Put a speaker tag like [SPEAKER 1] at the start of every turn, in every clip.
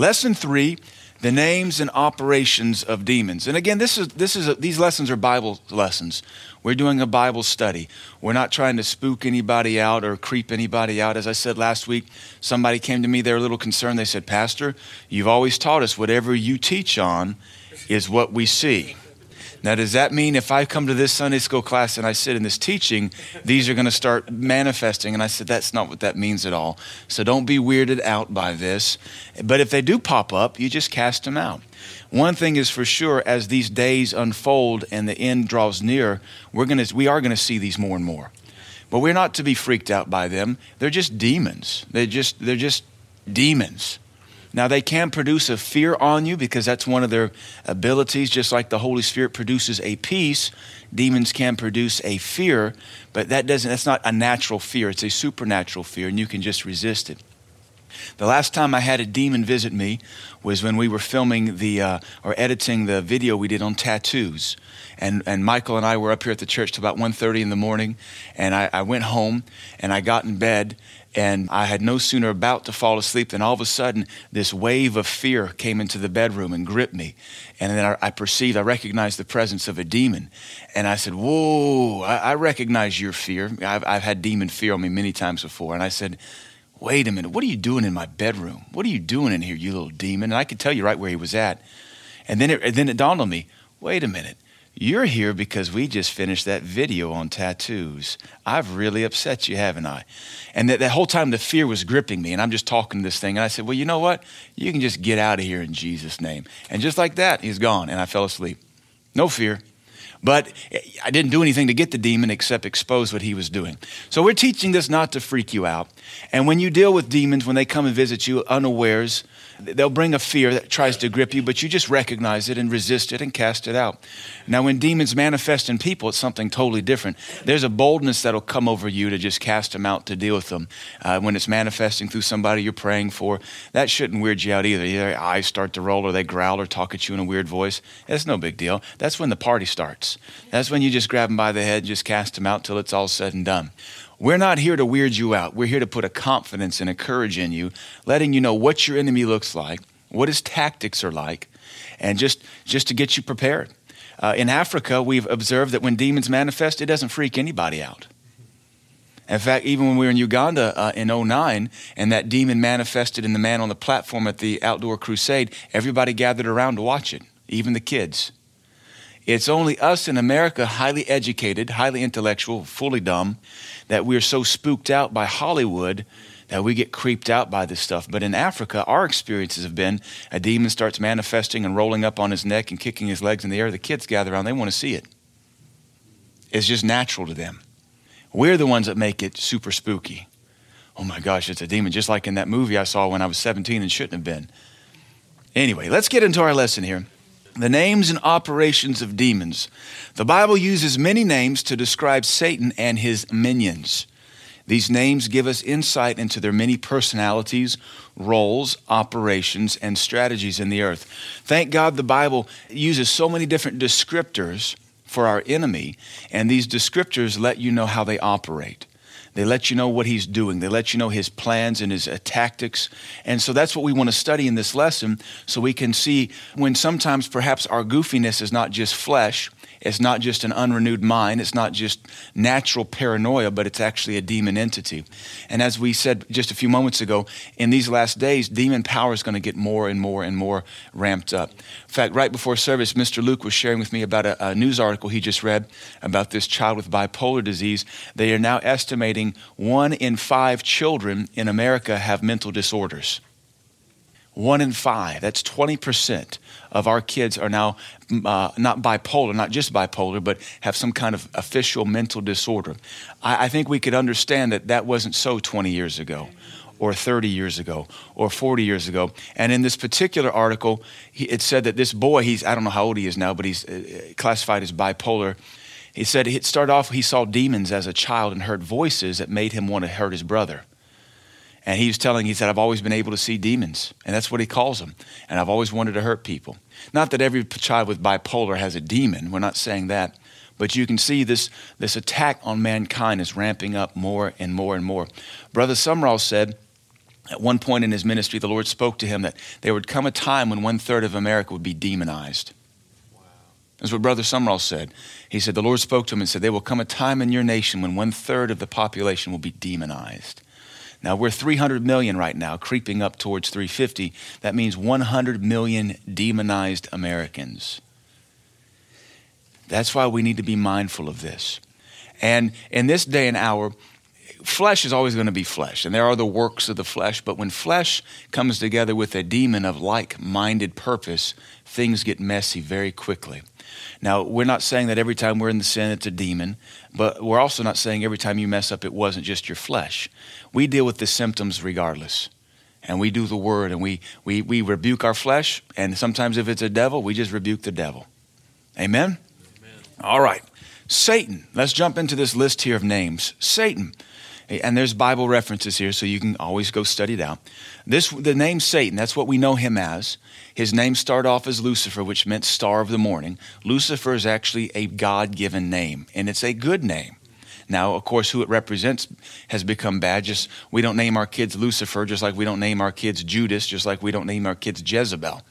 [SPEAKER 1] Lesson three the names and operations of demons. And again, this is, this is a, these lessons are Bible lessons. We're doing a Bible study. We're not trying to spook anybody out or creep anybody out. As I said last week, somebody came to me, they were a little concerned. They said, Pastor, you've always taught us whatever you teach on is what we see. Now, does that mean if I come to this Sunday school class and I sit in this teaching, these are going to start manifesting? And I said, that's not what that means at all. So don't be weirded out by this. But if they do pop up, you just cast them out. One thing is for sure, as these days unfold and the end draws near, we're gonna, we are going to see these more and more. But we're not to be freaked out by them. They're just demons. They're just, they're just demons. Now, they can produce a fear on you because that's one of their abilities, just like the Holy Spirit produces a peace. Demons can produce a fear, but that doesn't, that's not a natural fear. It's a supernatural fear, and you can just resist it. The last time I had a demon visit me was when we were filming the, uh, or editing the video we did on tattoos. And, and Michael and I were up here at the church till about 1.30 in the morning, and I, I went home, and I got in bed, and I had no sooner about to fall asleep than all of a sudden this wave of fear came into the bedroom and gripped me. And then I, I perceived, I recognized the presence of a demon. And I said, Whoa, I, I recognize your fear. I've, I've had demon fear on me many times before. And I said, Wait a minute, what are you doing in my bedroom? What are you doing in here, you little demon? And I could tell you right where he was at. And then it, and then it dawned on me, wait a minute. You're here because we just finished that video on tattoos. I've really upset you, haven't I? And that, that whole time the fear was gripping me, and I'm just talking this thing. And I said, Well, you know what? You can just get out of here in Jesus' name. And just like that, he's gone, and I fell asleep. No fear. But eh, I didn't do anything to get the demon except expose what he was doing. So we're teaching this not to freak you out. And when you deal with demons, when they come and visit you unawares, They'll bring a fear that tries to grip you, but you just recognize it and resist it and cast it out. Now, when demons manifest in people, it's something totally different. There's a boldness that'll come over you to just cast them out to deal with them. Uh, when it's manifesting through somebody you're praying for, that shouldn't weird you out either. Their eyes start to roll or they growl or talk at you in a weird voice. That's no big deal. That's when the party starts. That's when you just grab them by the head, just cast them out till it's all said and done. We're not here to weird you out. We're here to put a confidence and a courage in you, letting you know what your enemy looks like, what his tactics are like, and just, just to get you prepared. Uh, in Africa, we've observed that when demons manifest, it doesn't freak anybody out. In fact, even when we were in Uganda uh, in 09 and that demon manifested in the man on the platform at the outdoor crusade, everybody gathered around to watch it, even the kids. It's only us in America, highly educated, highly intellectual, fully dumb, that we're so spooked out by Hollywood that we get creeped out by this stuff. But in Africa, our experiences have been a demon starts manifesting and rolling up on his neck and kicking his legs in the air. The kids gather around, they want to see it. It's just natural to them. We're the ones that make it super spooky. Oh my gosh, it's a demon, just like in that movie I saw when I was 17 and shouldn't have been. Anyway, let's get into our lesson here. The names and operations of demons. The Bible uses many names to describe Satan and his minions. These names give us insight into their many personalities, roles, operations, and strategies in the earth. Thank God the Bible uses so many different descriptors for our enemy, and these descriptors let you know how they operate. They let you know what he's doing. They let you know his plans and his uh, tactics. And so that's what we want to study in this lesson so we can see when sometimes perhaps our goofiness is not just flesh, it's not just an unrenewed mind. It's not just natural paranoia, but it's actually a demon entity. And as we said just a few moments ago, in these last days, demon power is going to get more and more and more ramped up. In fact, right before service, Mr. Luke was sharing with me about a, a news article he just read about this child with bipolar disease. They are now estimating one in five children in America have mental disorders. One in five, that's 20% of our kids are now uh, not bipolar, not just bipolar, but have some kind of official mental disorder. I, I think we could understand that that wasn't so 20 years ago or 30 years ago or 40 years ago. And in this particular article, he, it said that this boy, he's, I don't know how old he is now, but he's uh, classified as bipolar. He said it started off, he saw demons as a child and heard voices that made him want to hurt his brother. And he was telling, he said, I've always been able to see demons. And that's what he calls them. And I've always wanted to hurt people. Not that every child with bipolar has a demon. We're not saying that. But you can see this, this attack on mankind is ramping up more and more and more. Brother Sumrall said At one point in his ministry, the Lord spoke to him that there would come a time when one third of America would be demonized. That's what Brother Sumrall said. He said, The Lord spoke to him and said, There will come a time in your nation when one third of the population will be demonized. Now, we're 300 million right now, creeping up towards 350. That means 100 million demonized Americans. That's why we need to be mindful of this. And in this day and hour, flesh is always going to be flesh, and there are the works of the flesh. But when flesh comes together with a demon of like minded purpose, things get messy very quickly. Now, we're not saying that every time we're in the sin, it's a demon, but we're also not saying every time you mess up, it wasn't just your flesh. We deal with the symptoms regardless. And we do the word and we, we, we rebuke our flesh. And sometimes if it's a devil, we just rebuke the devil. Amen? Amen. All right. Satan. Let's jump into this list here of names. Satan. And there's Bible references here, so you can always go study it out. This, the name Satan, that's what we know him as. His name started off as Lucifer, which meant star of the morning. Lucifer is actually a God given name, and it's a good name. Now, of course, who it represents has become bad. Just we don't name our kids Lucifer, just like we don't name our kids Judas, just like we don't name our kids Jezebel.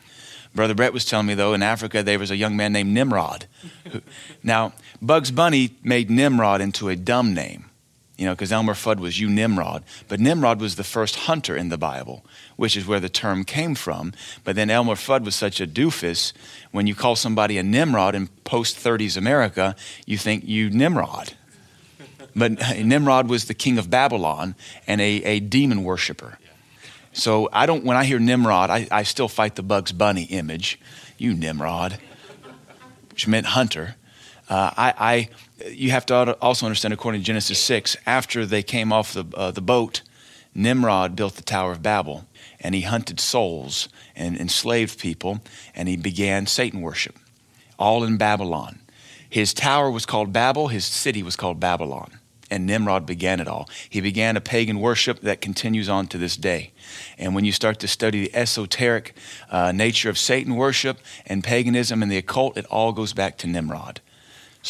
[SPEAKER 1] Brother Brett was telling me though, in Africa there was a young man named Nimrod. now, Bugs Bunny made Nimrod into a dumb name you know, because Elmer Fudd was you Nimrod. But Nimrod was the first hunter in the Bible, which is where the term came from. But then Elmer Fudd was such a doofus. When you call somebody a Nimrod in post 30s America, you think you Nimrod. But Nimrod was the king of Babylon and a, a demon worshiper. So I don't, when I hear Nimrod, I, I still fight the Bugs Bunny image. You Nimrod, which meant hunter. Uh, I, I, you have to also understand, according to Genesis 6, after they came off the, uh, the boat, Nimrod built the Tower of Babel, and he hunted souls and enslaved people, and he began Satan worship, all in Babylon. His tower was called Babel, his city was called Babylon, and Nimrod began it all. He began a pagan worship that continues on to this day. And when you start to study the esoteric uh, nature of Satan worship and paganism and the occult, it all goes back to Nimrod.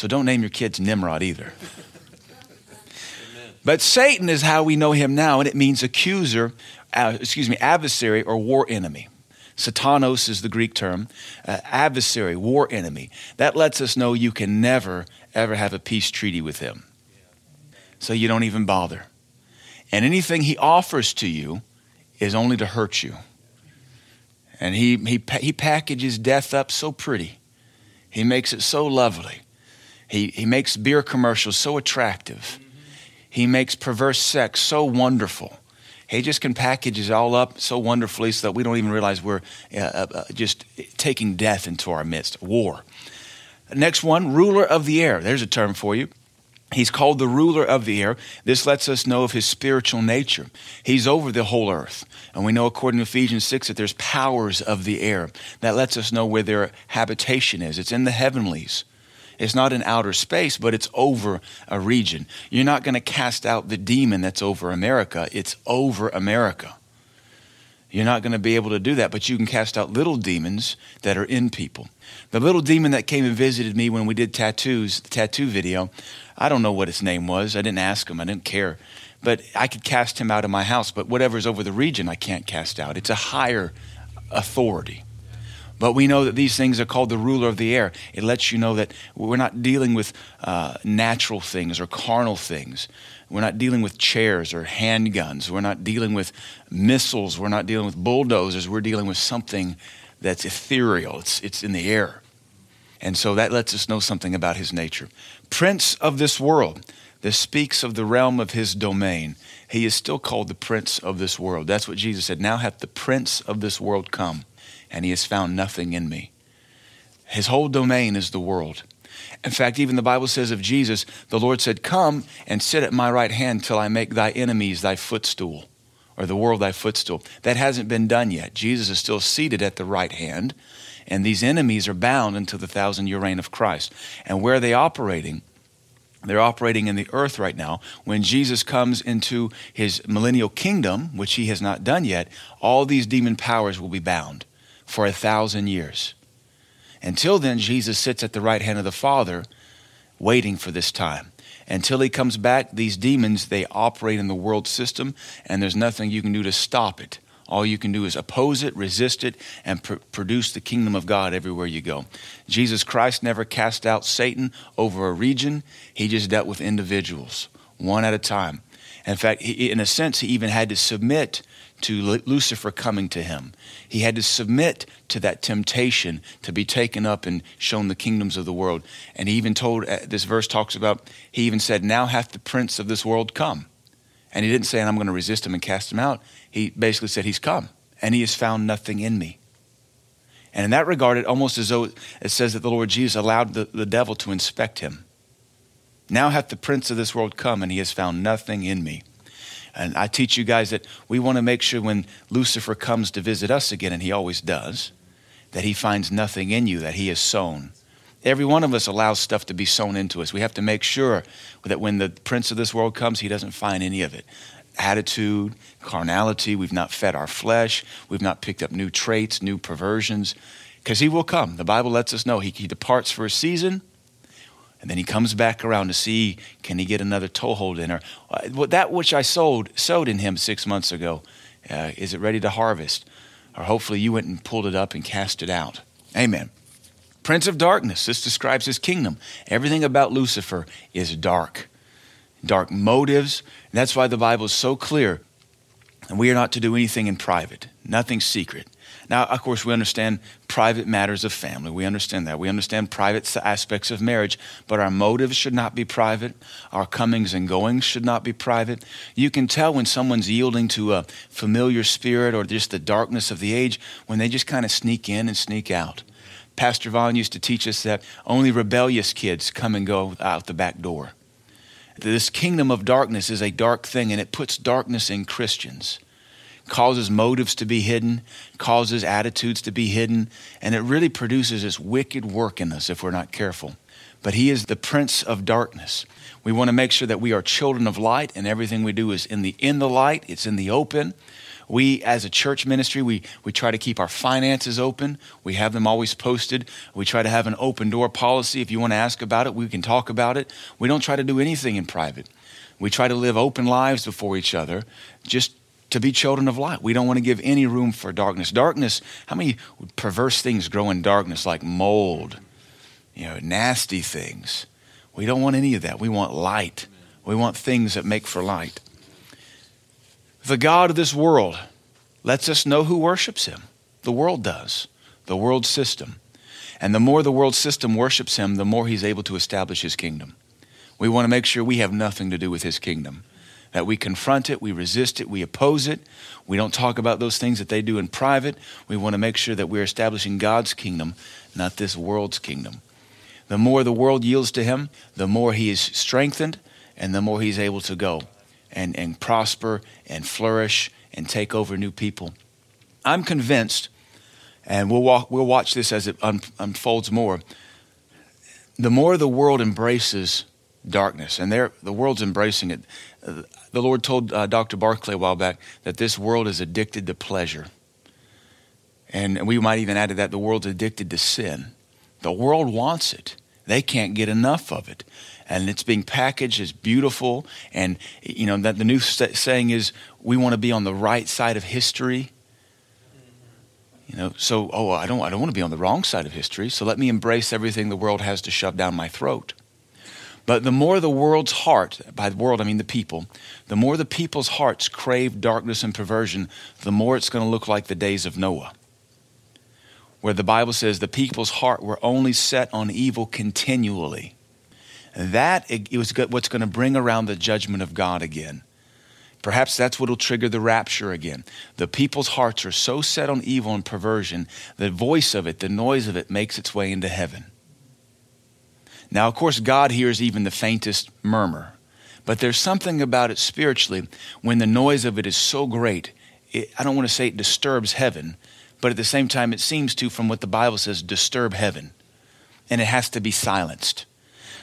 [SPEAKER 1] So don't name your kids Nimrod either. but Satan is how we know him now, and it means accuser, uh, excuse me, adversary or war enemy. Satanos is the Greek term, uh, adversary, war enemy. That lets us know you can never, ever have a peace treaty with him. So you don't even bother. And anything he offers to you is only to hurt you. And he, he, he packages death up so pretty, he makes it so lovely. He, he makes beer commercials so attractive. He makes perverse sex so wonderful. He just can package it all up so wonderfully so that we don't even realize we're uh, uh, uh, just taking death into our midst. War. Next one, ruler of the air. There's a term for you. He's called the ruler of the air. This lets us know of his spiritual nature. He's over the whole earth. And we know, according to Ephesians 6, that there's powers of the air. That lets us know where their habitation is. It's in the heavenlies. It's not in outer space, but it's over a region. You're not going to cast out the demon that's over America, it's over America. You're not going to be able to do that, but you can cast out little demons that are in people. The little demon that came and visited me when we did tattoos, the tattoo video, I don't know what his name was. I didn't ask him, I didn't care. But I could cast him out of my house, but whatever's over the region, I can't cast out. It's a higher authority. But we know that these things are called the ruler of the air. It lets you know that we're not dealing with uh, natural things or carnal things. We're not dealing with chairs or handguns. We're not dealing with missiles. We're not dealing with bulldozers. We're dealing with something that's ethereal, it's, it's in the air. And so that lets us know something about his nature. Prince of this world. This speaks of the realm of his domain. He is still called the prince of this world. That's what Jesus said. Now hath the prince of this world come and he has found nothing in me. His whole domain is the world. In fact, even the Bible says of Jesus, the Lord said, Come and sit at my right hand till I make thy enemies thy footstool, or the world thy footstool. That hasn't been done yet. Jesus is still seated at the right hand, and these enemies are bound until the thousand year reign of Christ. And where are they operating? They're operating in the earth right now. When Jesus comes into his millennial kingdom, which he has not done yet, all these demon powers will be bound for a thousand years. Until then, Jesus sits at the right hand of the Father, waiting for this time. Until he comes back, these demons, they operate in the world system, and there's nothing you can do to stop it. All you can do is oppose it, resist it, and pr- produce the kingdom of God everywhere you go. Jesus Christ never cast out Satan over a region, he just dealt with individuals, one at a time. In fact, he, in a sense, he even had to submit to Lucifer coming to him. He had to submit to that temptation to be taken up and shown the kingdoms of the world. And he even told, uh, this verse talks about, he even said, Now hath the prince of this world come. And he didn't say, I'm going to resist him and cast him out. He basically said, He's come, and he has found nothing in me. And in that regard, it almost as though it says that the Lord Jesus allowed the, the devil to inspect him. Now hath the prince of this world come, and he has found nothing in me. And I teach you guys that we want to make sure when Lucifer comes to visit us again, and he always does, that he finds nothing in you that he has sown. Every one of us allows stuff to be sown into us. We have to make sure that when the prince of this world comes, he doesn't find any of it. Attitude, carnality, we've not fed our flesh, we've not picked up new traits, new perversions, because he will come. The Bible lets us know he, he departs for a season and then he comes back around to see can he get another toehold in her. Uh, that which I sowed sowed in him six months ago, uh, is it ready to harvest? Or hopefully you went and pulled it up and cast it out. Amen. Prince of darkness. This describes his kingdom. Everything about Lucifer is dark, dark motives. That's why the Bible is so clear. And we are not to do anything in private, nothing secret. Now, of course, we understand private matters of family. We understand that. We understand private aspects of marriage, but our motives should not be private. Our comings and goings should not be private. You can tell when someone's yielding to a familiar spirit or just the darkness of the age when they just kind of sneak in and sneak out. Pastor Vaughn used to teach us that only rebellious kids come and go out the back door. This kingdom of darkness is a dark thing, and it puts darkness in Christians causes motives to be hidden, causes attitudes to be hidden, and it really produces this wicked work in us if we're not careful. But he is the prince of darkness. We want to make sure that we are children of light and everything we do is in the in the light, it's in the open. We as a church ministry, we, we try to keep our finances open. We have them always posted. We try to have an open door policy. If you want to ask about it, we can talk about it. We don't try to do anything in private. We try to live open lives before each other, just to be children of light. We don't want to give any room for darkness. Darkness, how many perverse things grow in darkness like mold, you know, nasty things? We don't want any of that. We want light. We want things that make for light. The God of this world lets us know who worships him. The world does, the world system. And the more the world system worships him, the more he's able to establish his kingdom. We want to make sure we have nothing to do with his kingdom that we confront it, we resist it, we oppose it. We don't talk about those things that they do in private. We want to make sure that we're establishing God's kingdom, not this world's kingdom. The more the world yields to him, the more he is strengthened and the more he's able to go and, and prosper and flourish and take over new people. I'm convinced, and we'll, walk, we'll watch this as it un, unfolds more. The more the world embraces darkness, and the world's embracing it, the Lord told uh, Dr. Barclay a while back that this world is addicted to pleasure. And we might even add to that the world's addicted to sin. The world wants it, they can't get enough of it. And it's being packaged as beautiful. And, you know, that the new saying is we want to be on the right side of history. You know, so, oh, I don't, I don't want to be on the wrong side of history, so let me embrace everything the world has to shove down my throat. But the more the world's heart, by the world I mean the people, the more the people's hearts crave darkness and perversion, the more it's going to look like the days of Noah. Where the Bible says the people's heart were only set on evil continually. That it was what's going to bring around the judgment of God again. Perhaps that's what will trigger the rapture again. The people's hearts are so set on evil and perversion, the voice of it, the noise of it makes its way into heaven. Now, of course, God hears even the faintest murmur, but there's something about it spiritually when the noise of it is so great. It, I don't want to say it disturbs heaven, but at the same time, it seems to, from what the Bible says, disturb heaven. And it has to be silenced.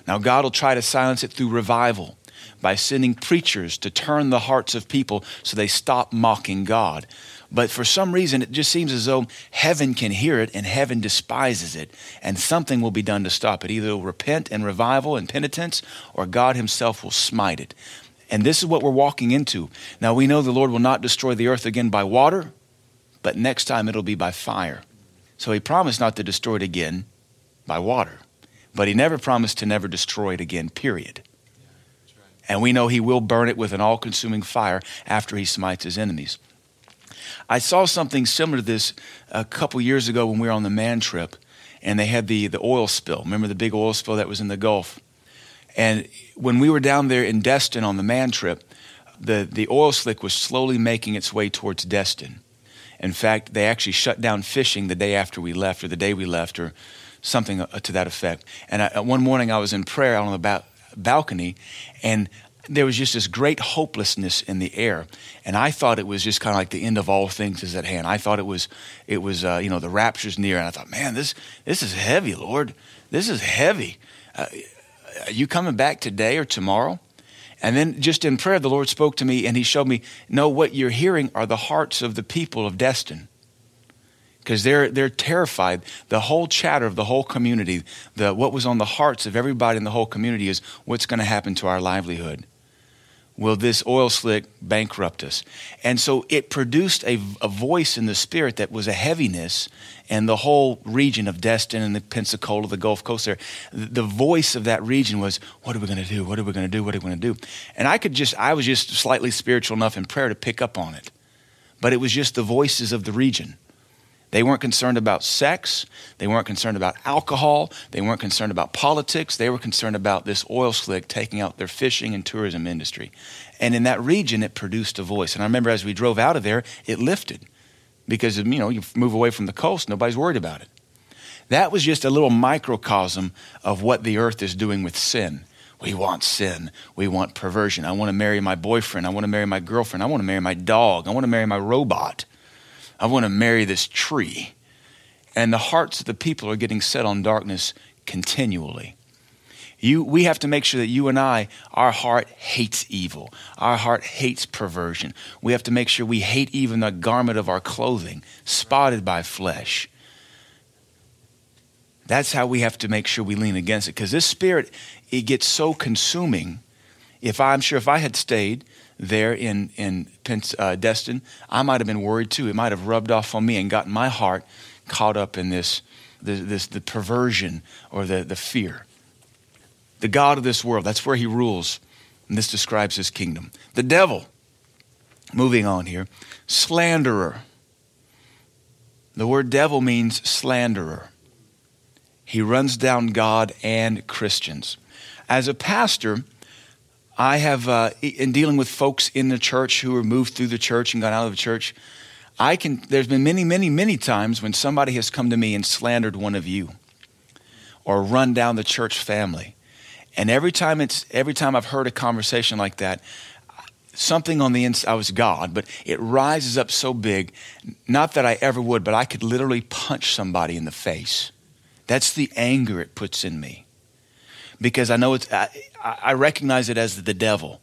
[SPEAKER 1] Now, God will try to silence it through revival. By sending preachers to turn the hearts of people so they stop mocking God. But for some reason, it just seems as though heaven can hear it and heaven despises it, and something will be done to stop it. Either repent and revival and penitence, or God Himself will smite it. And this is what we're walking into. Now, we know the Lord will not destroy the earth again by water, but next time it'll be by fire. So He promised not to destroy it again by water, but He never promised to never destroy it again, period. And we know He will burn it with an all consuming fire after He smites His enemies. I saw something similar to this a couple years ago when we were on the man trip, and they had the, the oil spill. Remember the big oil spill that was in the Gulf? And when we were down there in Destin on the man trip, the, the oil slick was slowly making its way towards Destin. In fact, they actually shut down fishing the day after we left, or the day we left, or something uh, to that effect. And I, one morning I was in prayer I don't know, ba- balcony, and there was just this great hopelessness in the air, and I thought it was just kind of like the end of all things is at hand. I thought it was, it was, uh, you know, the rapture's near, and I thought, man, this, this is heavy, Lord. This is heavy. Uh, are you coming back today or tomorrow? And then just in prayer, the Lord spoke to me, and He showed me, no, what you're hearing are the hearts of the people of Destin because they're, they're terrified. The whole chatter of the whole community, the, what was on the hearts of everybody in the whole community is what's going to happen to our livelihood will this oil slick bankrupt us? And so it produced a, a, voice in the spirit that was a heaviness, and the whole region of Destin and the Pensacola, the Gulf Coast there, the voice of that region was, What are we going to do? What are we going to do? What are we going to do? And I could just, I was just slightly spiritual enough in prayer to pick up on it. But it was just the voices of the region. They weren't concerned about sex. They weren't concerned about alcohol. They weren't concerned about politics. They were concerned about this oil slick taking out their fishing and tourism industry. And in that region, it produced a voice. And I remember as we drove out of there, it lifted because, you know, you move away from the coast, nobody's worried about it. That was just a little microcosm of what the earth is doing with sin. We want sin. We want perversion. I want to marry my boyfriend. I want to marry my girlfriend. I want to marry my dog. I want to marry my robot. I want to marry this tree. And the hearts of the people are getting set on darkness continually. You, we have to make sure that you and I, our heart hates evil. Our heart hates perversion. We have to make sure we hate even the garment of our clothing, spotted by flesh. That's how we have to make sure we lean against it. Because this spirit, it gets so consuming. If I'm sure if I had stayed there in, in uh, Destin, I might have been worried too. It might have rubbed off on me and gotten my heart caught up in this, this, this the perversion or the, the fear. The God of this world, that's where he rules. And this describes his kingdom. The devil, moving on here, slanderer. The word devil means slanderer. He runs down God and Christians. As a pastor, I have, uh, in dealing with folks in the church who have moved through the church and gone out of the church, I can, there's been many, many, many times when somebody has come to me and slandered one of you or run down the church family. And every time it's, every time I've heard a conversation like that, something on the inside, I was God, but it rises up so big, not that I ever would, but I could literally punch somebody in the face. That's the anger it puts in me because I know it's, I, I recognize it as the devil.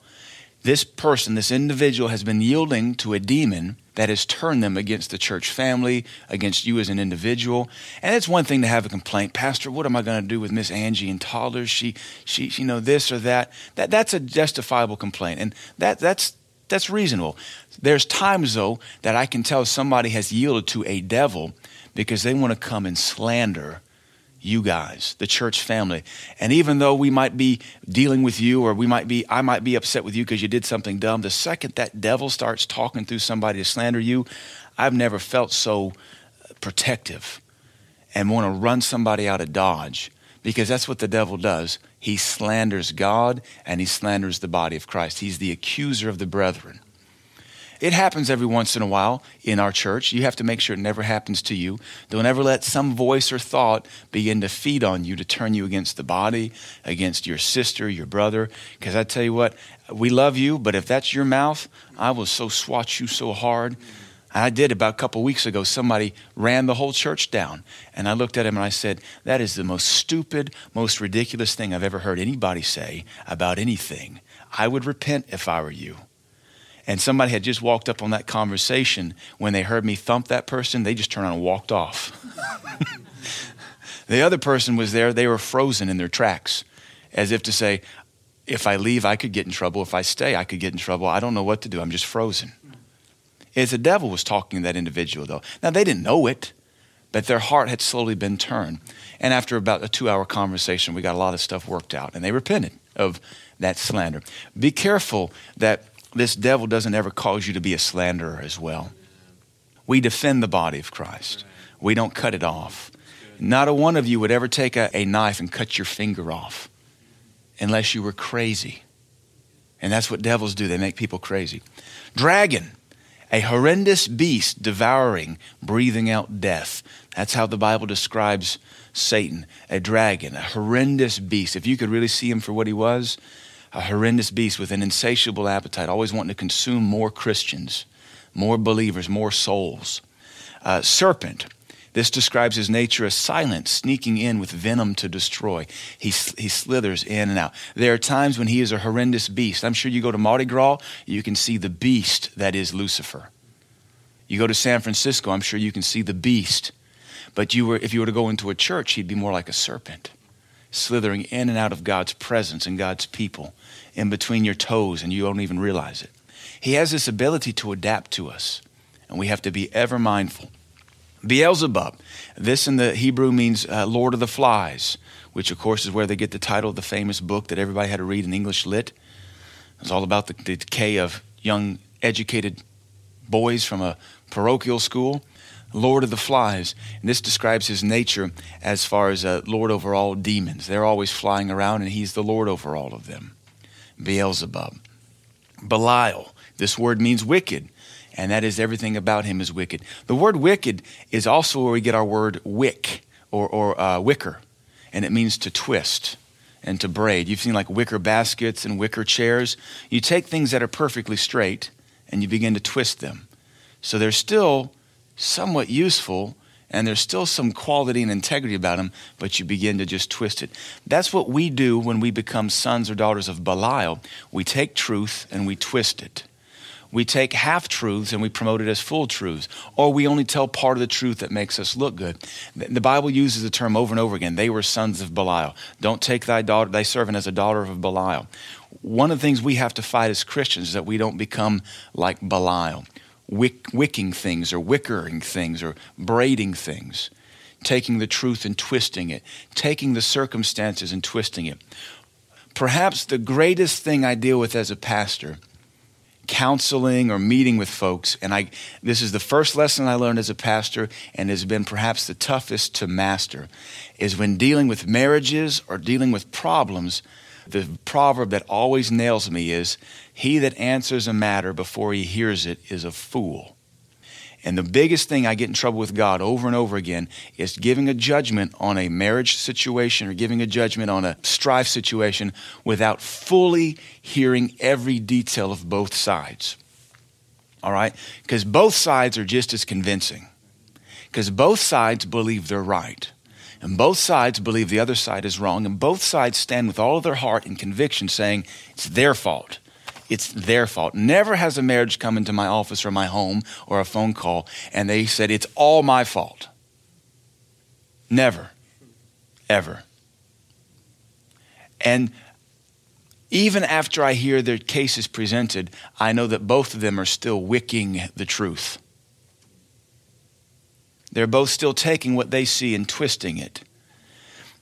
[SPEAKER 1] This person, this individual, has been yielding to a demon that has turned them against the church family, against you as an individual. And it's one thing to have a complaint, Pastor. What am I going to do with Miss Angie and toddlers? She, she, you know, this or that. That that's a justifiable complaint, and that that's that's reasonable. There's times though that I can tell somebody has yielded to a devil because they want to come and slander you guys, the church family. And even though we might be dealing with you or we might be I might be upset with you because you did something dumb, the second that devil starts talking through somebody to slander you, I've never felt so protective and want to run somebody out of dodge because that's what the devil does. He slanders God and he slanders the body of Christ. He's the accuser of the brethren. It happens every once in a while in our church. You have to make sure it never happens to you. Don't ever let some voice or thought begin to feed on you to turn you against the body, against your sister, your brother. Because I tell you what, we love you, but if that's your mouth, I will so swat you so hard. I did about a couple weeks ago. Somebody ran the whole church down. And I looked at him and I said, That is the most stupid, most ridiculous thing I've ever heard anybody say about anything. I would repent if I were you. And somebody had just walked up on that conversation. When they heard me thump that person, they just turned on and walked off. the other person was there, they were frozen in their tracks, as if to say, if I leave, I could get in trouble. If I stay, I could get in trouble. I don't know what to do. I'm just frozen. It's the devil was talking to that individual, though. Now, they didn't know it, but their heart had slowly been turned. And after about a two hour conversation, we got a lot of stuff worked out, and they repented of that slander. Be careful that this devil doesn't ever cause you to be a slanderer as well. We defend the body of Christ, we don't cut it off. Not a one of you would ever take a, a knife and cut your finger off unless you were crazy. And that's what devils do, they make people crazy. Dragon, a horrendous beast devouring, breathing out death. That's how the Bible describes Satan, a dragon, a horrendous beast. If you could really see him for what he was, a horrendous beast with an insatiable appetite, always wanting to consume more Christians, more believers, more souls. Uh, serpent. This describes his nature as silent, sneaking in with venom to destroy. He, he slithers in and out. There are times when he is a horrendous beast. I'm sure you go to Mardi Gras, you can see the beast that is Lucifer. You go to San Francisco, I'm sure you can see the beast. But you were, if you were to go into a church, he'd be more like a serpent, slithering in and out of God's presence and God's people in between your toes, and you don't even realize it. He has this ability to adapt to us, and we have to be ever mindful. Beelzebub, this in the Hebrew means uh, Lord of the Flies, which of course is where they get the title of the famous book that everybody had to read in English Lit. It's all about the, the decay of young, educated boys from a parochial school. Lord of the Flies. And this describes his nature as far as a Lord over all demons. They're always flying around, and he's the Lord over all of them. Beelzebub. Belial. This word means wicked, and that is everything about him is wicked. The word wicked is also where we get our word wick or, or uh, wicker, and it means to twist and to braid. You've seen like wicker baskets and wicker chairs. You take things that are perfectly straight and you begin to twist them. So they're still somewhat useful, and there's still some quality and integrity about them, but you begin to just twist it. That's what we do when we become sons or daughters of Belial. We take truth and we twist it. We take half truths and we promote it as full truths, or we only tell part of the truth that makes us look good. The Bible uses the term over and over again. They were sons of Belial. Don't take thy daughter, thy servant as a daughter of Belial. One of the things we have to fight as Christians is that we don't become like Belial wick, wicking things or wickering things or braiding things, taking the truth and twisting it, taking the circumstances and twisting it. Perhaps the greatest thing I deal with as a pastor, counseling or meeting with folks, and I, this is the first lesson I learned as a pastor and has been perhaps the toughest to master, is when dealing with marriages or dealing with problems the proverb that always nails me is He that answers a matter before he hears it is a fool. And the biggest thing I get in trouble with God over and over again is giving a judgment on a marriage situation or giving a judgment on a strife situation without fully hearing every detail of both sides. All right? Because both sides are just as convincing. Because both sides believe they're right. And both sides believe the other side is wrong, and both sides stand with all of their heart and conviction saying it's their fault. It's their fault. Never has a marriage come into my office or my home or a phone call and they said, It's all my fault. Never. Ever. And even after I hear their cases presented, I know that both of them are still wicking the truth. They're both still taking what they see and twisting it.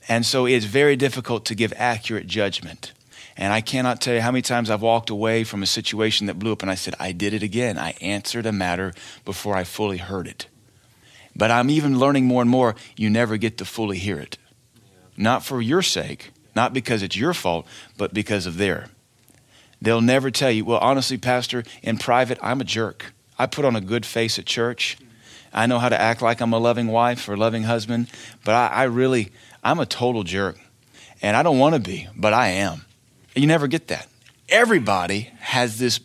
[SPEAKER 1] And so it's very difficult to give accurate judgment. And I cannot tell you how many times I've walked away from a situation that blew up and I said, I did it again. I answered a matter before I fully heard it. But I'm even learning more and more, you never get to fully hear it. Not for your sake, not because it's your fault, but because of their. They'll never tell you, well, honestly, Pastor, in private, I'm a jerk. I put on a good face at church. I know how to act like I'm a loving wife or loving husband, but I, I really, I'm a total jerk. And I don't want to be, but I am. You never get that. Everybody has this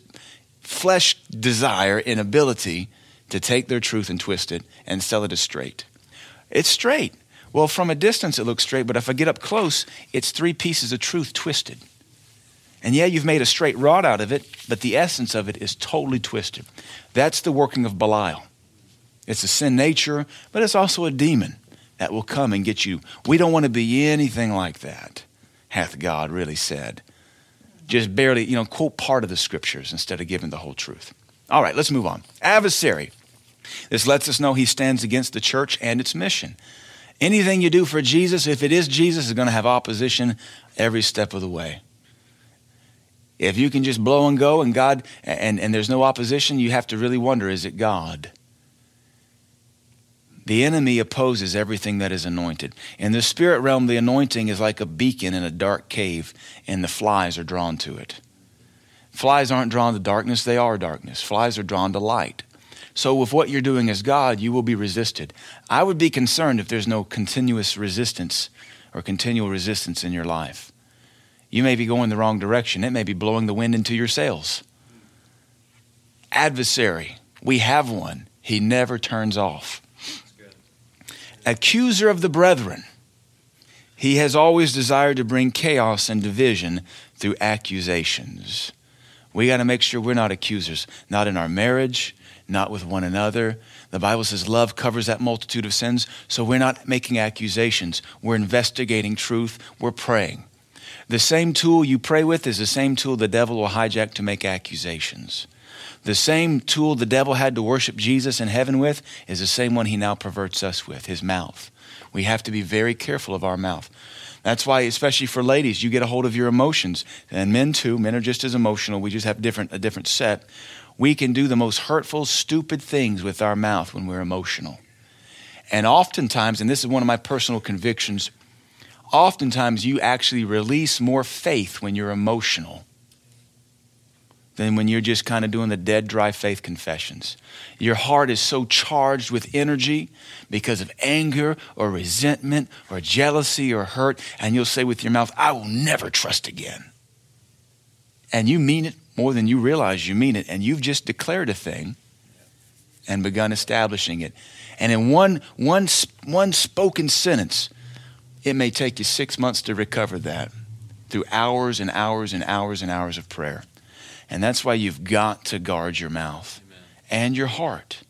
[SPEAKER 1] flesh desire and ability to take their truth and twist it and sell it as straight. It's straight. Well, from a distance it looks straight, but if I get up close, it's three pieces of truth twisted. And yeah, you've made a straight rod out of it, but the essence of it is totally twisted. That's the working of Belial. It's a sin nature, but it's also a demon that will come and get you. We don't want to be anything like that, hath God really said. Just barely, you know, quote part of the scriptures instead of giving the whole truth. All right, let's move on. Adversary. This lets us know he stands against the church and its mission. Anything you do for Jesus, if it is Jesus, is going to have opposition every step of the way. If you can just blow and go and God and, and there's no opposition, you have to really wonder is it God? The enemy opposes everything that is anointed. In the spirit realm, the anointing is like a beacon in a dark cave, and the flies are drawn to it. Flies aren't drawn to darkness, they are darkness. Flies are drawn to light. So, with what you're doing as God, you will be resisted. I would be concerned if there's no continuous resistance or continual resistance in your life. You may be going the wrong direction, it may be blowing the wind into your sails. Adversary, we have one, he never turns off. Accuser of the brethren, he has always desired to bring chaos and division through accusations. We got to make sure we're not accusers, not in our marriage, not with one another. The Bible says love covers that multitude of sins, so we're not making accusations. We're investigating truth, we're praying. The same tool you pray with is the same tool the devil will hijack to make accusations. The same tool the devil had to worship Jesus in heaven with is the same one he now perverts us with his mouth. We have to be very careful of our mouth. That's why, especially for ladies, you get a hold of your emotions, and men too. Men are just as emotional. We just have different, a different set. We can do the most hurtful, stupid things with our mouth when we're emotional. And oftentimes, and this is one of my personal convictions, oftentimes you actually release more faith when you're emotional than when you're just kind of doing the dead, dry faith confessions. Your heart is so charged with energy because of anger or resentment or jealousy or hurt, and you'll say with your mouth, I will never trust again. And you mean it more than you realize you mean it, and you've just declared a thing and begun establishing it. And in one, one, one spoken sentence, it may take you six months to recover that through hours and hours and hours and hours of prayer. And that's why you've got to guard your mouth Amen. and your heart.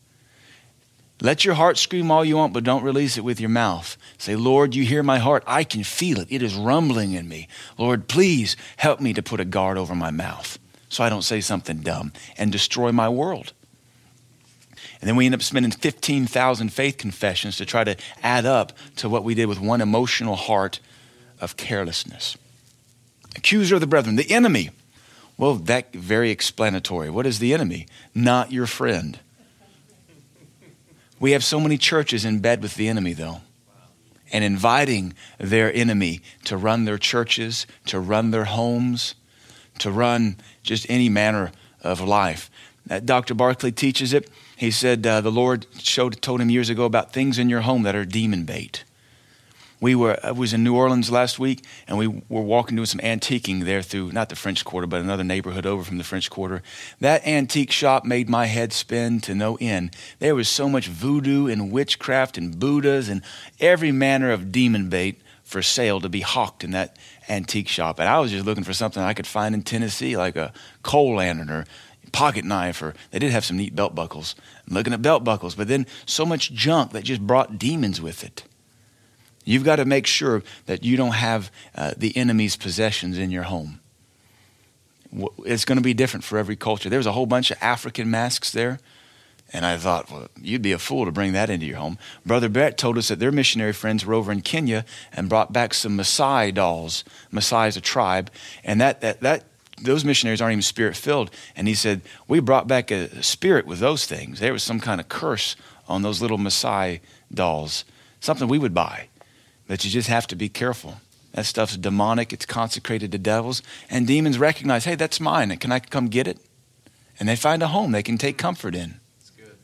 [SPEAKER 1] Let your heart scream all you want, but don't release it with your mouth. Say, Lord, you hear my heart. I can feel it. It is rumbling in me. Lord, please help me to put a guard over my mouth so I don't say something dumb and destroy my world. And then we end up spending 15,000 faith confessions to try to add up to what we did with one emotional heart of carelessness. Accuser of the brethren, the enemy well, that very explanatory. What is the enemy? Not your friend. We have so many churches in bed with the enemy, though, and inviting their enemy to run their churches, to run their homes, to run just any manner of life. Uh, Dr. Barclay teaches it. He said uh, the Lord showed, told him years ago about things in your home that are demon bait. We were I was in New Orleans last week, and we were walking doing some antiquing there through not the French Quarter, but another neighborhood over from the French Quarter. That antique shop made my head spin to no end. There was so much voodoo and witchcraft and Buddhas and every manner of demon bait for sale to be hawked in that antique shop. And I was just looking for something I could find in Tennessee, like a coal lantern or pocket knife, or they did have some neat belt buckles. I'm looking at belt buckles, but then so much junk that just brought demons with it. You've got to make sure that you don't have uh, the enemy's possessions in your home. It's going to be different for every culture. There was a whole bunch of African masks there. And I thought, well, you'd be a fool to bring that into your home. Brother Brett told us that their missionary friends were over in Kenya and brought back some Maasai dolls. Maasai is a tribe. And that, that, that, those missionaries aren't even spirit filled. And he said, We brought back a spirit with those things. There was some kind of curse on those little Maasai dolls, something we would buy. But you just have to be careful. That stuff's demonic, it's consecrated to devils. And demons recognize, hey, that's mine. Can I come get it? And they find a home they can take comfort in. Good.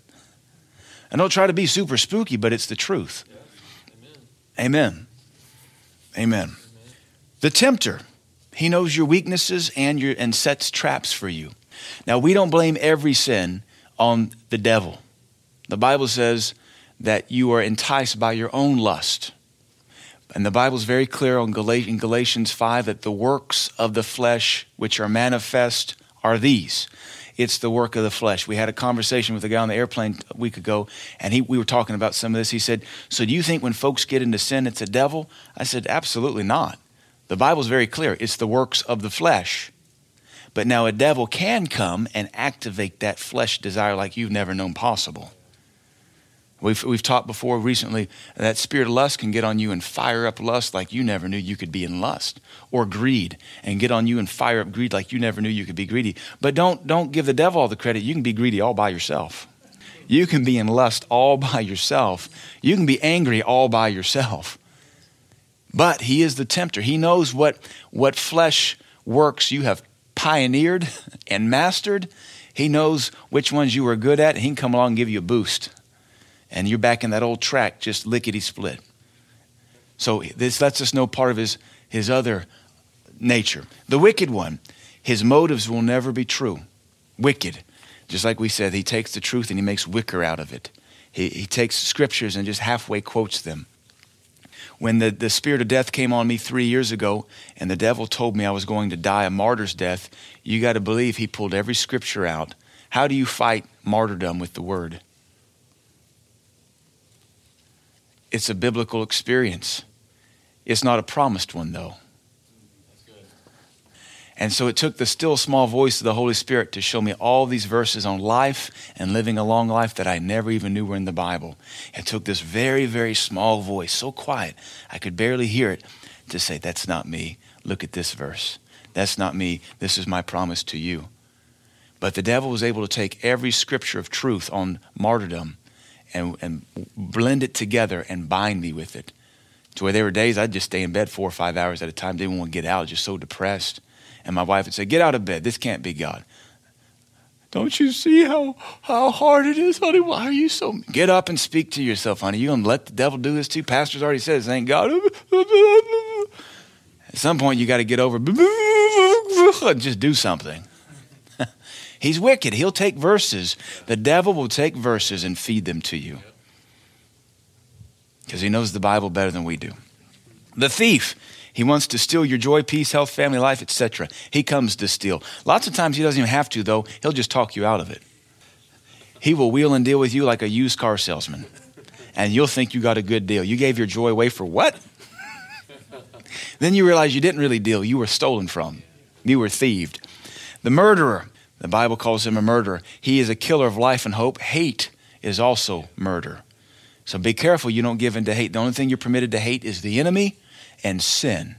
[SPEAKER 1] And don't try to be super spooky, but it's the truth. Amen. Amen. Amen. The tempter, he knows your weaknesses and, your, and sets traps for you. Now, we don't blame every sin on the devil. The Bible says that you are enticed by your own lust. And the Bible's very clear on in Galatians 5 that the works of the flesh which are manifest are these. It's the work of the flesh. We had a conversation with a guy on the airplane a week ago, and he, we were talking about some of this. He said, So do you think when folks get into sin, it's a devil? I said, Absolutely not. The Bible's very clear. It's the works of the flesh. But now a devil can come and activate that flesh desire like you've never known possible. We've, we've talked before recently that spirit of lust can get on you and fire up lust like you never knew you could be in lust, or greed and get on you and fire up greed like you never knew you could be greedy. But don't, don't give the devil all the credit. You can be greedy all by yourself. You can be in lust all by yourself. You can be angry all by yourself. But he is the tempter. He knows what, what flesh works you have pioneered and mastered. He knows which ones you are good at, and he can come along and give you a boost and you're back in that old track, just lickety split. So this lets us know part of his, his other nature. The wicked one, his motives will never be true. Wicked. Just like we said, he takes the truth and he makes wicker out of it. He, he takes scriptures and just halfway quotes them. When the, the spirit of death came on me three years ago and the devil told me I was going to die a martyr's death, you got to believe he pulled every scripture out. How do you fight martyrdom with the word? It's a biblical experience. It's not a promised one, though. And so it took the still small voice of the Holy Spirit to show me all these verses on life and living a long life that I never even knew were in the Bible. It took this very, very small voice, so quiet, I could barely hear it, to say, That's not me. Look at this verse. That's not me. This is my promise to you. But the devil was able to take every scripture of truth on martyrdom and, and blend it together and bind me with it. To where there were days I'd just stay in bed four or five hours at a time, didn't want to get out, just so depressed. And my wife would say, Get out of bed. This can't be God. Don't you see how, how hard it is, honey? Why are you so. Get up and speak to yourself, honey. You going to let the devil do this too? Pastor's already said this ain't God. At some point, you got to get over just do something. He's wicked. He'll take verses. The devil will take verses and feed them to you because he knows the Bible better than we do. The thief, he wants to steal your joy, peace, health, family life, etc. He comes to steal. Lots of times he doesn't even have to, though. He'll just talk you out of it. He will wheel and deal with you like a used car salesman, and you'll think you got a good deal. You gave your joy away for what? then you realize you didn't really deal. You were stolen from. You were thieved. The murderer, the Bible calls him a murderer. He is a killer of life and hope. Hate is also murder. So be careful you don't give in to hate. The only thing you're permitted to hate is the enemy and sin.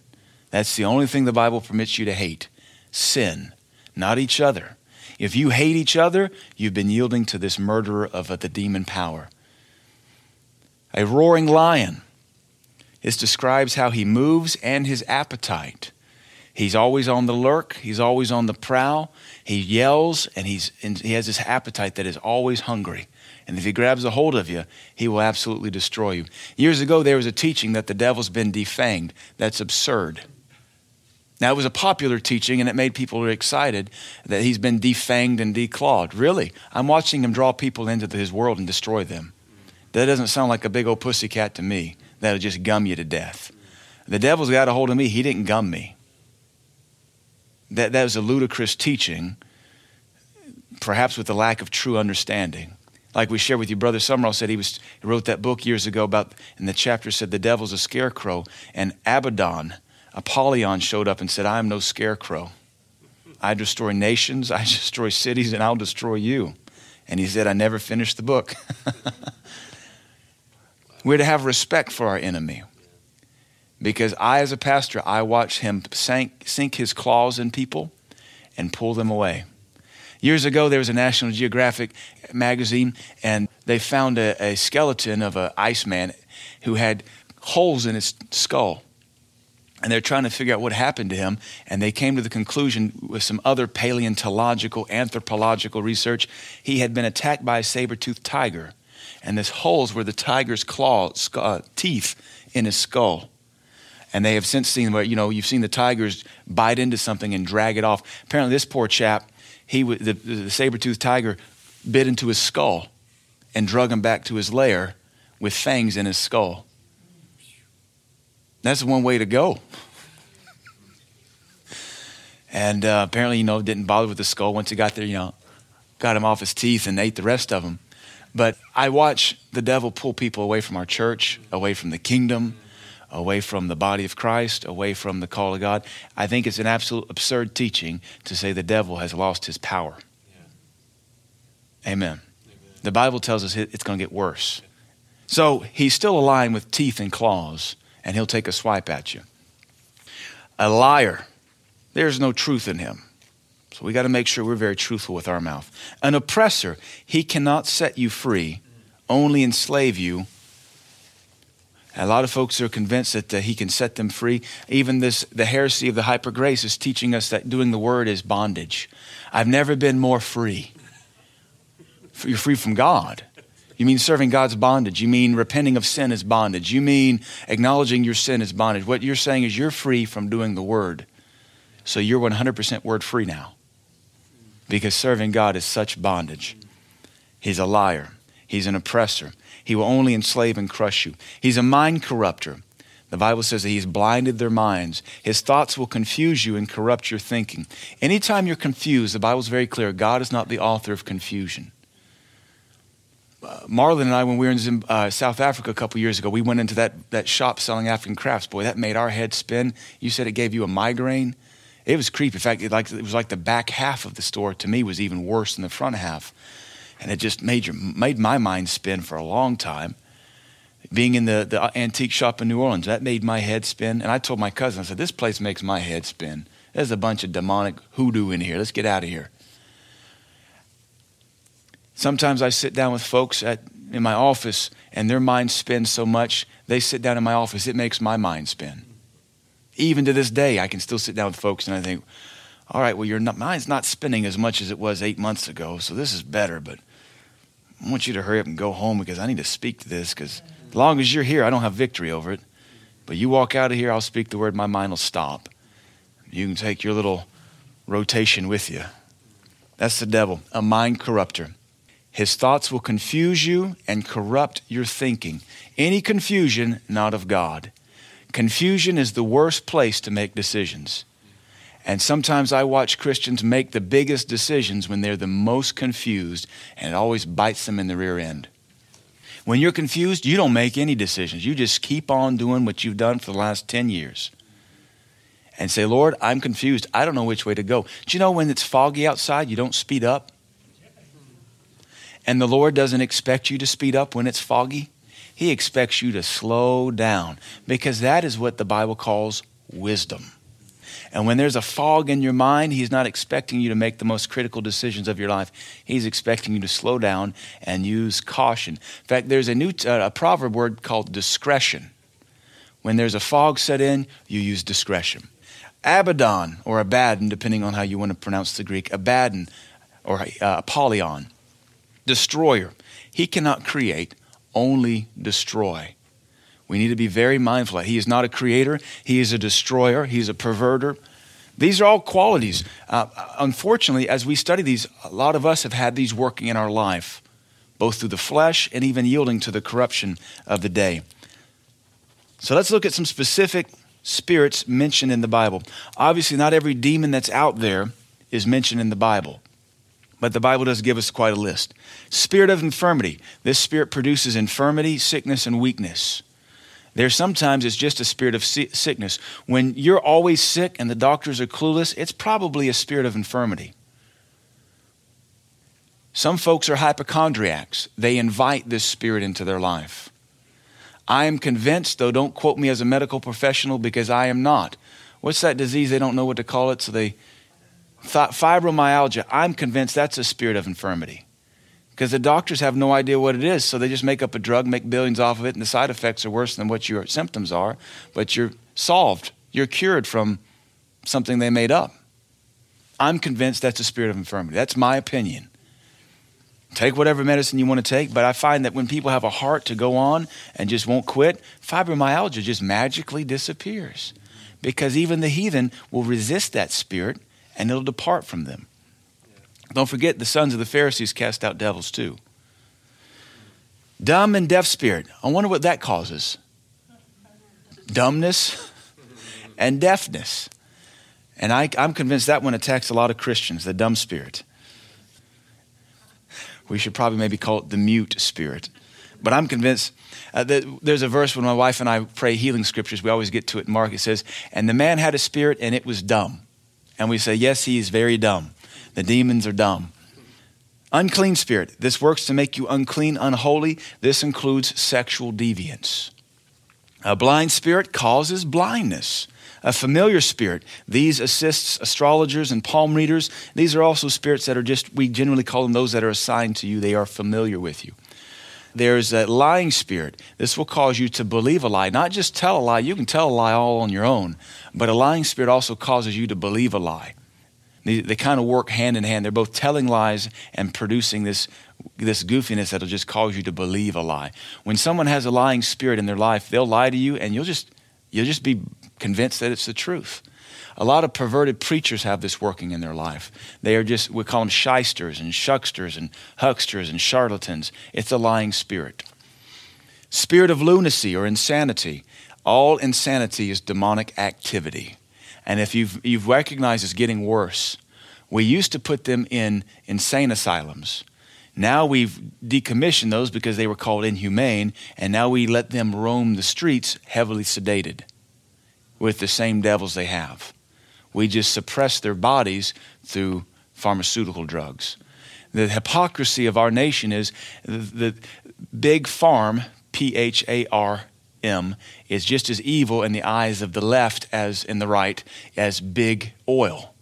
[SPEAKER 1] That's the only thing the Bible permits you to hate sin, not each other. If you hate each other, you've been yielding to this murderer of the demon power. A roaring lion. This describes how he moves and his appetite. He's always on the lurk, he's always on the prowl. He yells and he's, and he has this appetite that is always hungry. And if he grabs a hold of you, he will absolutely destroy you. Years ago, there was a teaching that the devil's been defanged. That's absurd. Now, it was a popular teaching and it made people excited that he's been defanged and declawed. Really? I'm watching him draw people into his world and destroy them. That doesn't sound like a big old pussycat to me that'll just gum you to death. The devil's got a hold of me. He didn't gum me. That, that was a ludicrous teaching, perhaps with a lack of true understanding. Like we shared with you, Brother Sumrall said he, was, he wrote that book years ago about, and the chapter said the devil's a scarecrow. And Abaddon, Apollyon, showed up and said, I am no scarecrow. I destroy nations, I destroy cities, and I'll destroy you. And he said, I never finished the book. We're to have respect for our enemy. Because I, as a pastor, I watch him sink, sink his claws in people and pull them away. Years ago, there was a National Geographic magazine, and they found a, a skeleton of an Iceman who had holes in his skull. And they're trying to figure out what happened to him. And they came to the conclusion with some other paleontological, anthropological research, he had been attacked by a saber toothed tiger. And this holes were the tiger's claws, uh, teeth in his skull. And they have since seen where, you know, you've seen the tigers bite into something and drag it off. Apparently, this poor chap, he, the, the saber-toothed tiger bit into his skull and drug him back to his lair with fangs in his skull. That's one way to go. And uh, apparently, you know, didn't bother with the skull. Once he got there, you know, got him off his teeth and ate the rest of them. But I watch the devil pull people away from our church, away from the kingdom, away from the body of Christ, away from the call of God. I think it's an absolute absurd teaching to say the devil has lost his power. Yeah. Amen. Amen. The Bible tells us it's going to get worse. So he's still a lion with teeth and claws, and he'll take a swipe at you. A liar, there's no truth in him. So we got to make sure we're very truthful with our mouth. An oppressor, he cannot set you free, only enslave you a lot of folks are convinced that uh, he can set them free. Even this, the heresy of the hyper grace is teaching us that doing the word is bondage. I've never been more free. You're free from God. You mean serving God's bondage. You mean repenting of sin is bondage. You mean acknowledging your sin is bondage. What you're saying is you're free from doing the word. So you're 100% word free now. Because serving God is such bondage. He's a liar, he's an oppressor, he will only enslave and crush you. He's a mind corrupter. The Bible says that he's blinded their minds. His thoughts will confuse you and corrupt your thinking. Anytime you're confused, the Bible's very clear God is not the author of confusion. Uh, Marlon and I, when we were in uh, South Africa a couple years ago, we went into that, that shop selling African crafts. Boy, that made our head spin. You said it gave you a migraine. It was creepy. In fact, it, like, it was like the back half of the store to me was even worse than the front half. And it just made, your, made my mind spin for a long time. Being in the, the antique shop in New Orleans, that made my head spin. And I told my cousin, I said, This place makes my head spin. There's a bunch of demonic hoodoo in here. Let's get out of here. Sometimes I sit down with folks at, in my office and their mind spins so much, they sit down in my office, it makes my mind spin. Even to this day, I can still sit down with folks and I think, all right, well, your mind's not spinning as much as it was eight months ago, so this is better, but I want you to hurry up and go home because I need to speak to this because as long as you're here, I don't have victory over it. But you walk out of here, I'll speak the word, my mind will stop. You can take your little rotation with you. That's the devil, a mind corrupter. His thoughts will confuse you and corrupt your thinking. Any confusion, not of God. Confusion is the worst place to make decisions. And sometimes I watch Christians make the biggest decisions when they're the most confused, and it always bites them in the rear end. When you're confused, you don't make any decisions. You just keep on doing what you've done for the last 10 years. And say, Lord, I'm confused. I don't know which way to go. Do you know when it's foggy outside, you don't speed up? And the Lord doesn't expect you to speed up when it's foggy. He expects you to slow down because that is what the Bible calls wisdom. And when there's a fog in your mind, He's not expecting you to make the most critical decisions of your life. He's expecting you to slow down and use caution. In fact, there's a new uh, a proverb word called discretion. When there's a fog set in, you use discretion. Abaddon, or Abaddon, depending on how you want to pronounce the Greek, Abaddon, or uh, Apollyon, destroyer. He cannot create, only destroy. We need to be very mindful. He is not a creator, he is a destroyer, he's a perverter. These are all qualities. Uh, unfortunately, as we study these, a lot of us have had these working in our life, both through the flesh and even yielding to the corruption of the day. So let's look at some specific spirits mentioned in the Bible. Obviously, not every demon that's out there is mentioned in the Bible, but the Bible does give us quite a list. Spirit of infirmity. This spirit produces infirmity, sickness, and weakness. There's sometimes it's just a spirit of sickness. When you're always sick and the doctors are clueless, it's probably a spirit of infirmity. Some folks are hypochondriacs. They invite this spirit into their life. I am convinced, though, don't quote me as a medical professional because I am not. What's that disease? They don't know what to call it, so they. Fibromyalgia. I'm convinced that's a spirit of infirmity because the doctors have no idea what it is. So they just make up a drug, make billions off of it, and the side effects are worse than what your symptoms are. But you're solved, you're cured from something they made up. I'm convinced that's a spirit of infirmity. That's my opinion. Take whatever medicine you want to take, but I find that when people have a heart to go on and just won't quit, fibromyalgia just magically disappears because even the heathen will resist that spirit and it'll depart from them. Don't forget, the sons of the Pharisees cast out devils too. Dumb and deaf spirit. I wonder what that causes. dumbness and deafness. And I, am convinced that one attacks a lot of Christians, the dumb spirit. We should probably maybe call it the mute spirit. But I'm convinced uh, that there's a verse when my wife and I pray healing scriptures, we always get to it in Mark. It says, And the man had a spirit and it was dumb. And we say, Yes, he is very dumb. The demons are dumb. Unclean spirit. This works to make you unclean, unholy. This includes sexual deviance. A blind spirit causes blindness. A familiar spirit. These assists astrologers and palm readers. These are also spirits that are just, we generally call them those that are assigned to you. They are familiar with you. There's a lying spirit. This will cause you to believe a lie, not just tell a lie. You can tell a lie all on your own, but a lying spirit also causes you to believe a lie. They, they kind of work hand in hand. They're both telling lies and producing this, this goofiness that'll just cause you to believe a lie. When someone has a lying spirit in their life, they'll lie to you and you'll just, you'll just be convinced that it's the truth. A lot of perverted preachers have this working in their life. They are just, we call them shysters and shucksters and hucksters and charlatans. It's a lying spirit. Spirit of lunacy or insanity. All insanity is demonic activity. And if you've, you've recognized it's getting worse, we used to put them in insane asylums. Now we've decommissioned those because they were called inhumane, and now we let them roam the streets heavily sedated with the same devils they have. We just suppress their bodies through pharmaceutical drugs. The hypocrisy of our nation is the, big pharm, P H A R M is just as evil in the eyes of the left as in the right as big oil.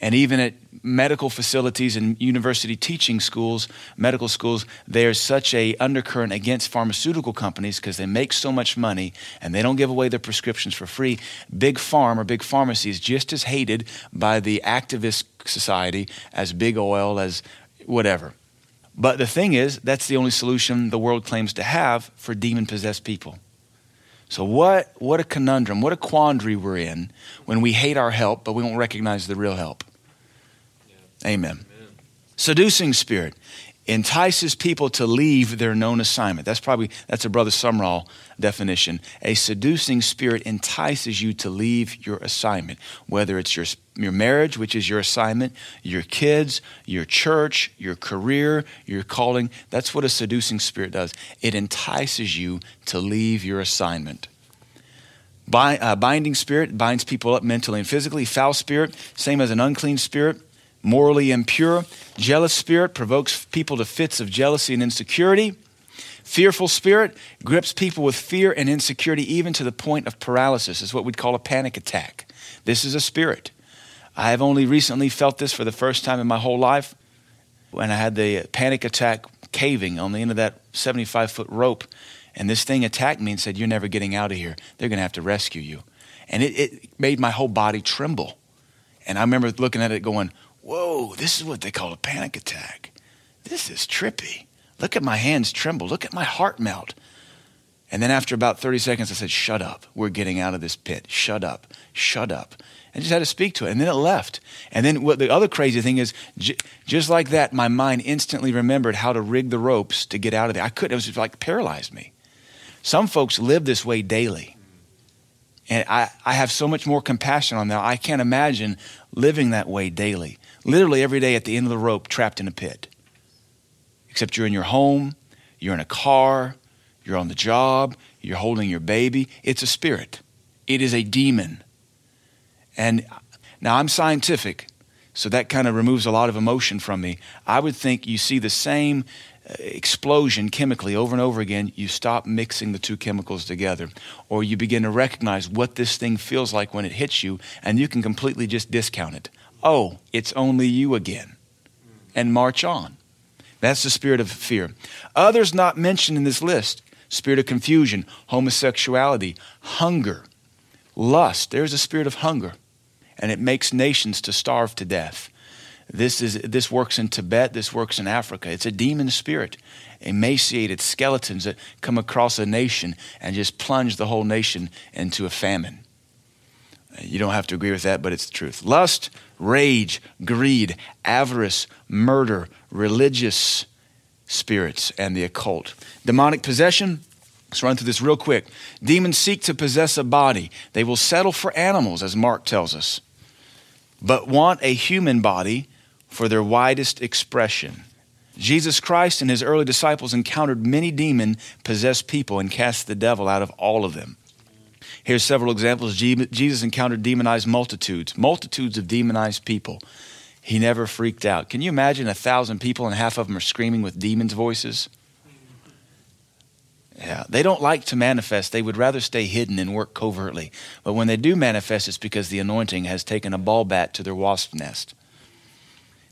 [SPEAKER 1] And even at medical facilities and university teaching schools, medical schools, there's such a undercurrent against pharmaceutical companies because they make so much money and they don't give away their prescriptions for free. Big pharm or big pharmacy is just as hated by the activist society as big oil, as whatever. But the thing is, that's the only solution the world claims to have for demon possessed people. So, what, what a conundrum, what a quandary we're in when we hate our help, but we won't recognize the real help. Yeah. Amen. Amen. Seducing spirit entices people to leave their known assignment. That's probably that's a brother Sumrall definition. A seducing spirit entices you to leave your assignment, whether it's your your marriage, which is your assignment, your kids, your church, your career, your calling. That's what a seducing spirit does. It entices you to leave your assignment. By, uh, binding spirit binds people up mentally and physically. Foul spirit, same as an unclean spirit, morally impure. Jealous spirit provokes people to fits of jealousy and insecurity. Fearful spirit grips people with fear and insecurity, even to the point of paralysis. Is what we'd call a panic attack. This is a spirit. I have only recently felt this for the first time in my whole life when I had the panic attack caving on the end of that 75 foot rope. And this thing attacked me and said, You're never getting out of here. They're going to have to rescue you. And it, it made my whole body tremble. And I remember looking at it going, Whoa, this is what they call a panic attack. This is trippy. Look at my hands tremble. Look at my heart melt. And then after about 30 seconds, I said, Shut up. We're getting out of this pit. Shut up. Shut up and just had to speak to it. And then it left. And then what the other crazy thing is, j- just like that, my mind instantly remembered how to rig the ropes to get out of there. I couldn't, it was just like paralyzed me. Some folks live this way daily. And I, I have so much more compassion on that. I can't imagine living that way daily. Literally every day at the end of the rope, trapped in a pit. Except you're in your home, you're in a car, you're on the job, you're holding your baby. It's a spirit, it is a demon. And now I'm scientific, so that kind of removes a lot of emotion from me. I would think you see the same uh, explosion chemically over and over again, you stop mixing the two chemicals together. Or you begin to recognize what this thing feels like when it hits you, and you can completely just discount it. Oh, it's only you again. And march on. That's the spirit of fear. Others not mentioned in this list spirit of confusion, homosexuality, hunger, lust. There's a spirit of hunger and it makes nations to starve to death. This, is, this works in Tibet, this works in Africa. It's a demon spirit, emaciated skeletons that come across a nation and just plunge the whole nation into a famine. You don't have to agree with that, but it's the truth. Lust, rage, greed, avarice, murder, religious spirits, and the occult. Demonic possession, Let's run through this real quick. Demons seek to possess a body. They will settle for animals, as Mark tells us, but want a human body for their widest expression. Jesus Christ and his early disciples encountered many demon possessed people and cast the devil out of all of them. Here's several examples. Jesus encountered demonized multitudes, multitudes of demonized people. He never freaked out. Can you imagine a thousand people and half of them are screaming with demons' voices? Yeah, they don't like to manifest. They would rather stay hidden and work covertly. But when they do manifest, it's because the anointing has taken a ball bat to their wasp nest.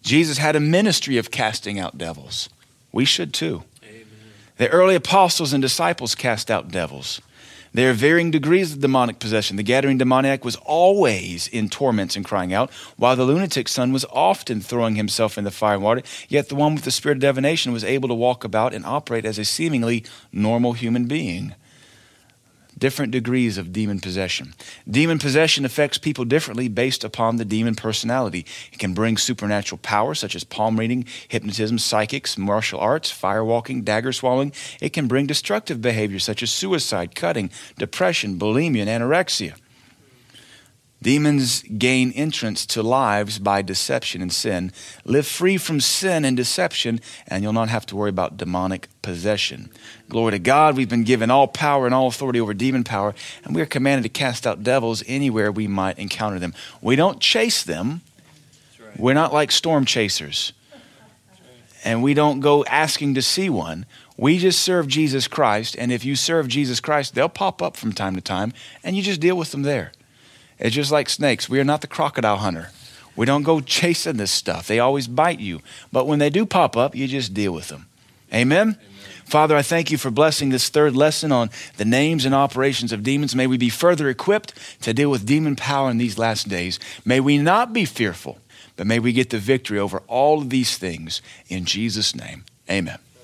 [SPEAKER 1] Jesus had a ministry of casting out devils. We should too. Amen. The early apostles and disciples cast out devils. There are varying degrees of demonic possession. The Gadarene demoniac was always in torments and crying out, while the lunatic son was often throwing himself in the fire and water. Yet the one with the spirit of divination was able to walk about and operate as a seemingly normal human being different degrees of demon possession. Demon possession affects people differently based upon the demon personality. It can bring supernatural power, such as palm reading, hypnotism, psychics, martial arts, firewalking, dagger swallowing. It can bring destructive behavior, such as suicide, cutting, depression, bulimia, and anorexia. Demons gain entrance to lives by deception and sin. Live free from sin and deception, and you'll not have to worry about demonic possession. Glory to God. We've been given all power and all authority over demon power, and we are commanded to cast out devils anywhere we might encounter them. We don't chase them, we're not like storm chasers. And we don't go asking to see one. We just serve Jesus Christ, and if you serve Jesus Christ, they'll pop up from time to time, and you just deal with them there. It's just like snakes. We are not the crocodile hunter. We don't go chasing this stuff. They always bite you. But when they do pop up, you just deal with them. Amen? Amen? Father, I thank you for blessing this third lesson on the names and operations of demons. May we be further equipped to deal with demon power in these last days. May we not be fearful, but may we get the victory over all of these things in Jesus' name. Amen.